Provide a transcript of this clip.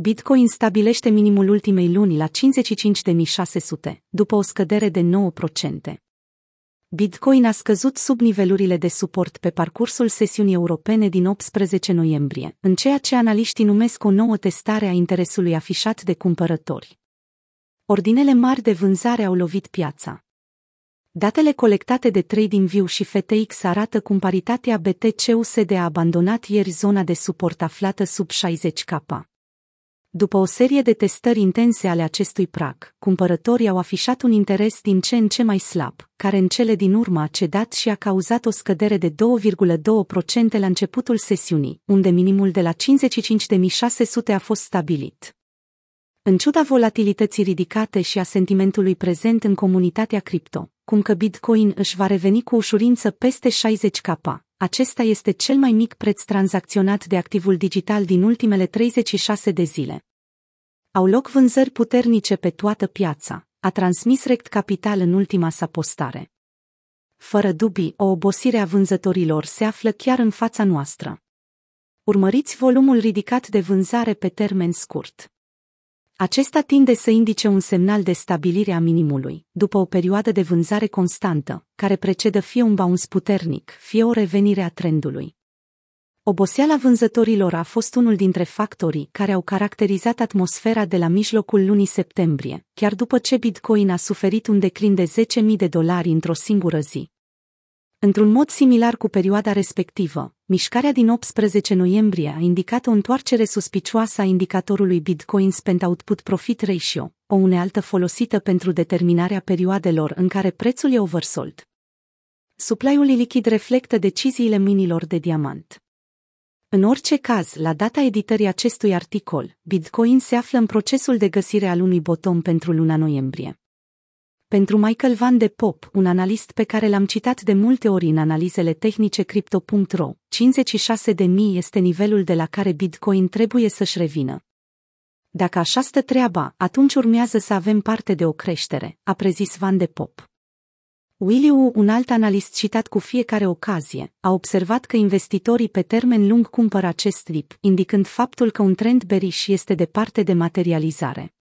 Bitcoin stabilește minimul ultimei luni la 55.600, după o scădere de 9%. Bitcoin a scăzut sub nivelurile de suport pe parcursul sesiunii europene din 18 noiembrie, în ceea ce analiștii numesc o nouă testare a interesului afișat de cumpărători. Ordinele mari de vânzare au lovit piața. Datele colectate de TradingView și FTX arată cum paritatea BTC-USD a abandonat ieri zona de suport aflată sub 60K. După o serie de testări intense ale acestui prag, cumpărătorii au afișat un interes din ce în ce mai slab, care în cele din urmă a cedat și a cauzat o scădere de 2,2% la începutul sesiunii, unde minimul de la 55.600 a fost stabilit. În ciuda volatilității ridicate și a sentimentului prezent în comunitatea cripto, cum că Bitcoin își va reveni cu ușurință peste 60K, acesta este cel mai mic preț tranzacționat de activul digital din ultimele 36 de zile. Au loc vânzări puternice pe toată piața, a transmis Rect Capital în ultima sa postare. Fără dubii, o obosire a vânzătorilor se află chiar în fața noastră. Urmăriți volumul ridicat de vânzare pe termen scurt. Acesta tinde să indice un semnal de stabilire a minimului, după o perioadă de vânzare constantă, care precedă fie un bounce puternic, fie o revenire a trendului. Oboseala vânzătorilor a fost unul dintre factorii care au caracterizat atmosfera de la mijlocul lunii septembrie, chiar după ce Bitcoin a suferit un declin de 10.000 de dolari într-o singură zi. Într-un mod similar cu perioada respectivă, mișcarea din 18 noiembrie a indicat o întoarcere suspicioasă a indicatorului Bitcoin Spent Output Profit Ratio, o unealtă folosită pentru determinarea perioadelor în care prețul e oversold. Supply-ul lichid reflectă deciziile minilor de diamant. În orice caz, la data editării acestui articol, Bitcoin se află în procesul de găsire al unui bottom pentru luna noiembrie. Pentru Michael Van de Pop, un analist pe care l-am citat de multe ori în analizele tehnice Crypto.ro, 56.000 este nivelul de la care Bitcoin trebuie să-și revină. Dacă așa stă treaba, atunci urmează să avem parte de o creștere, a prezis Van de Pop. Williu, un alt analist citat cu fiecare ocazie, a observat că investitorii pe termen lung cumpără acest dip, indicând faptul că un trend beriș este departe de materializare.